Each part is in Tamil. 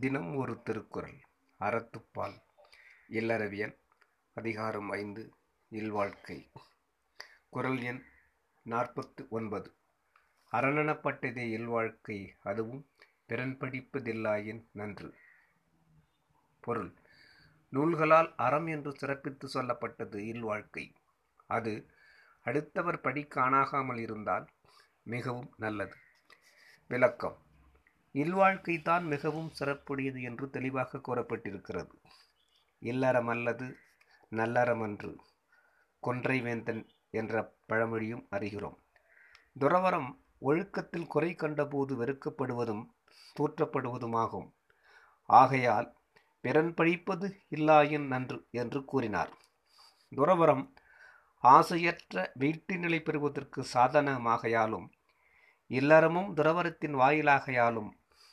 தினம் ஒரு திருக்குறள். அறத்துப்பால். இல்லறவியல் அதிகாரம் ஐந்து. இல்வாழ்க்கை. குறள் எண் நாற்பத்து ஒன்பது. அரணனப்பட்டதே இல்வாழ்க்கை. அதுவும் பிறன் படிப்பதில்லாயின் நன்று. பொருள். நூல்களால் அறம் என்று சிறப்பித்து சொல்லப்பட்டது இல்வாழ்க்கை. அது அடுத்தவர் படி காணாகாமல் இருந்தால் மிகவும் நல்லது. விளக்கம். இல்வாழ்க்கை தான் மிகவும் சிறப்புடையது என்று தெளிவாக கூறப்பட்டிருக்கிறது. இல்லறம் அல்லது நல்லறமன்று கொன்றை வேந்தன் என்ற பழமொழியும் அறிகிறோம். துறவரம் ஒழுக்கத்தில் குறை கண்டபோது வெறுக்கப்படுவதும் தூற்றப்படுவதுமாகும். ஆகையால் பிறன் பழிப்பது இல்லாயின் நன்று என்று கூறினார். துறவரம் ஆசையற்ற வீட்டு நிலை பெறுவதற்கு சாதனமாகையாலும் இல்லறமும் துறவரத்தின் வாயிலாகையாலும்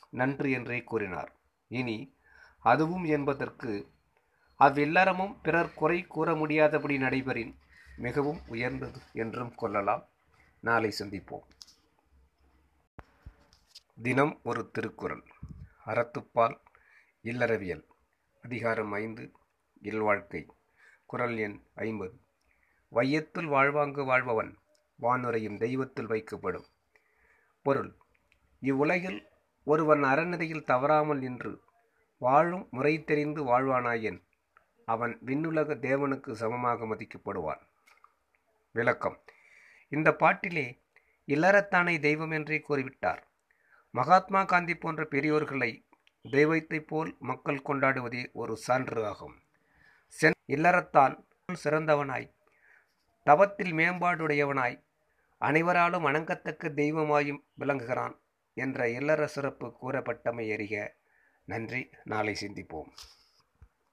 நன்று என்றே கூறினார். இனி அதுவும் என்பதற்கு அவ்வில்லறமும் பிறர் குறை கூற முடியாதபடி நடைபெறின் மிகவும் உயர்ந்தது என்றும் கொள்ளலாம். நாளை சந்திப்போம். தினம் ஒரு திருக்குறள். அறத்துப்பால் இல்லறவியல். அதிகாரம் ஐந்து. இல்வாழ்க்கை. குரல் எண் ஐம்பது. வையத்துள் வாழ்வாங்கு வாழ்பவன் வானுரையும் தெய்வத்தில் வைக்கப்படும். பொருள். இவ்வுலகில் ஒருவன் அறநெறியில் தவறாமல் நின்று வாழும் முறை தெரிந்து வாழ்வானாயின் அவன் விண்ணுலக தேவனுக்கு சமமாக மதிக்கப்படுவான். விளக்கம். இந்த பாட்டிலே இல்லறத்தானை தெய்வம் என்றே கூறிவிட்டார். மகாத்மா காந்தி போன்ற பெரியோர்களை தெய்வத்தைப் போல் மக்கள் கொண்டாடுவதே ஒரு சான்று ஆகும். சென் இல்லறத்தான் சிறந்தவனாய் தவத்தில் மேம்பாடுடையவனாய் அனைவராலும் வணங்கத்தக்க தெய்வமாயும் விளங்குகிறான். என்ற இல்லற சிறப்பு கூறப்பட்டமை அறிக நன்றி. நாளை சிந்திப்போம்.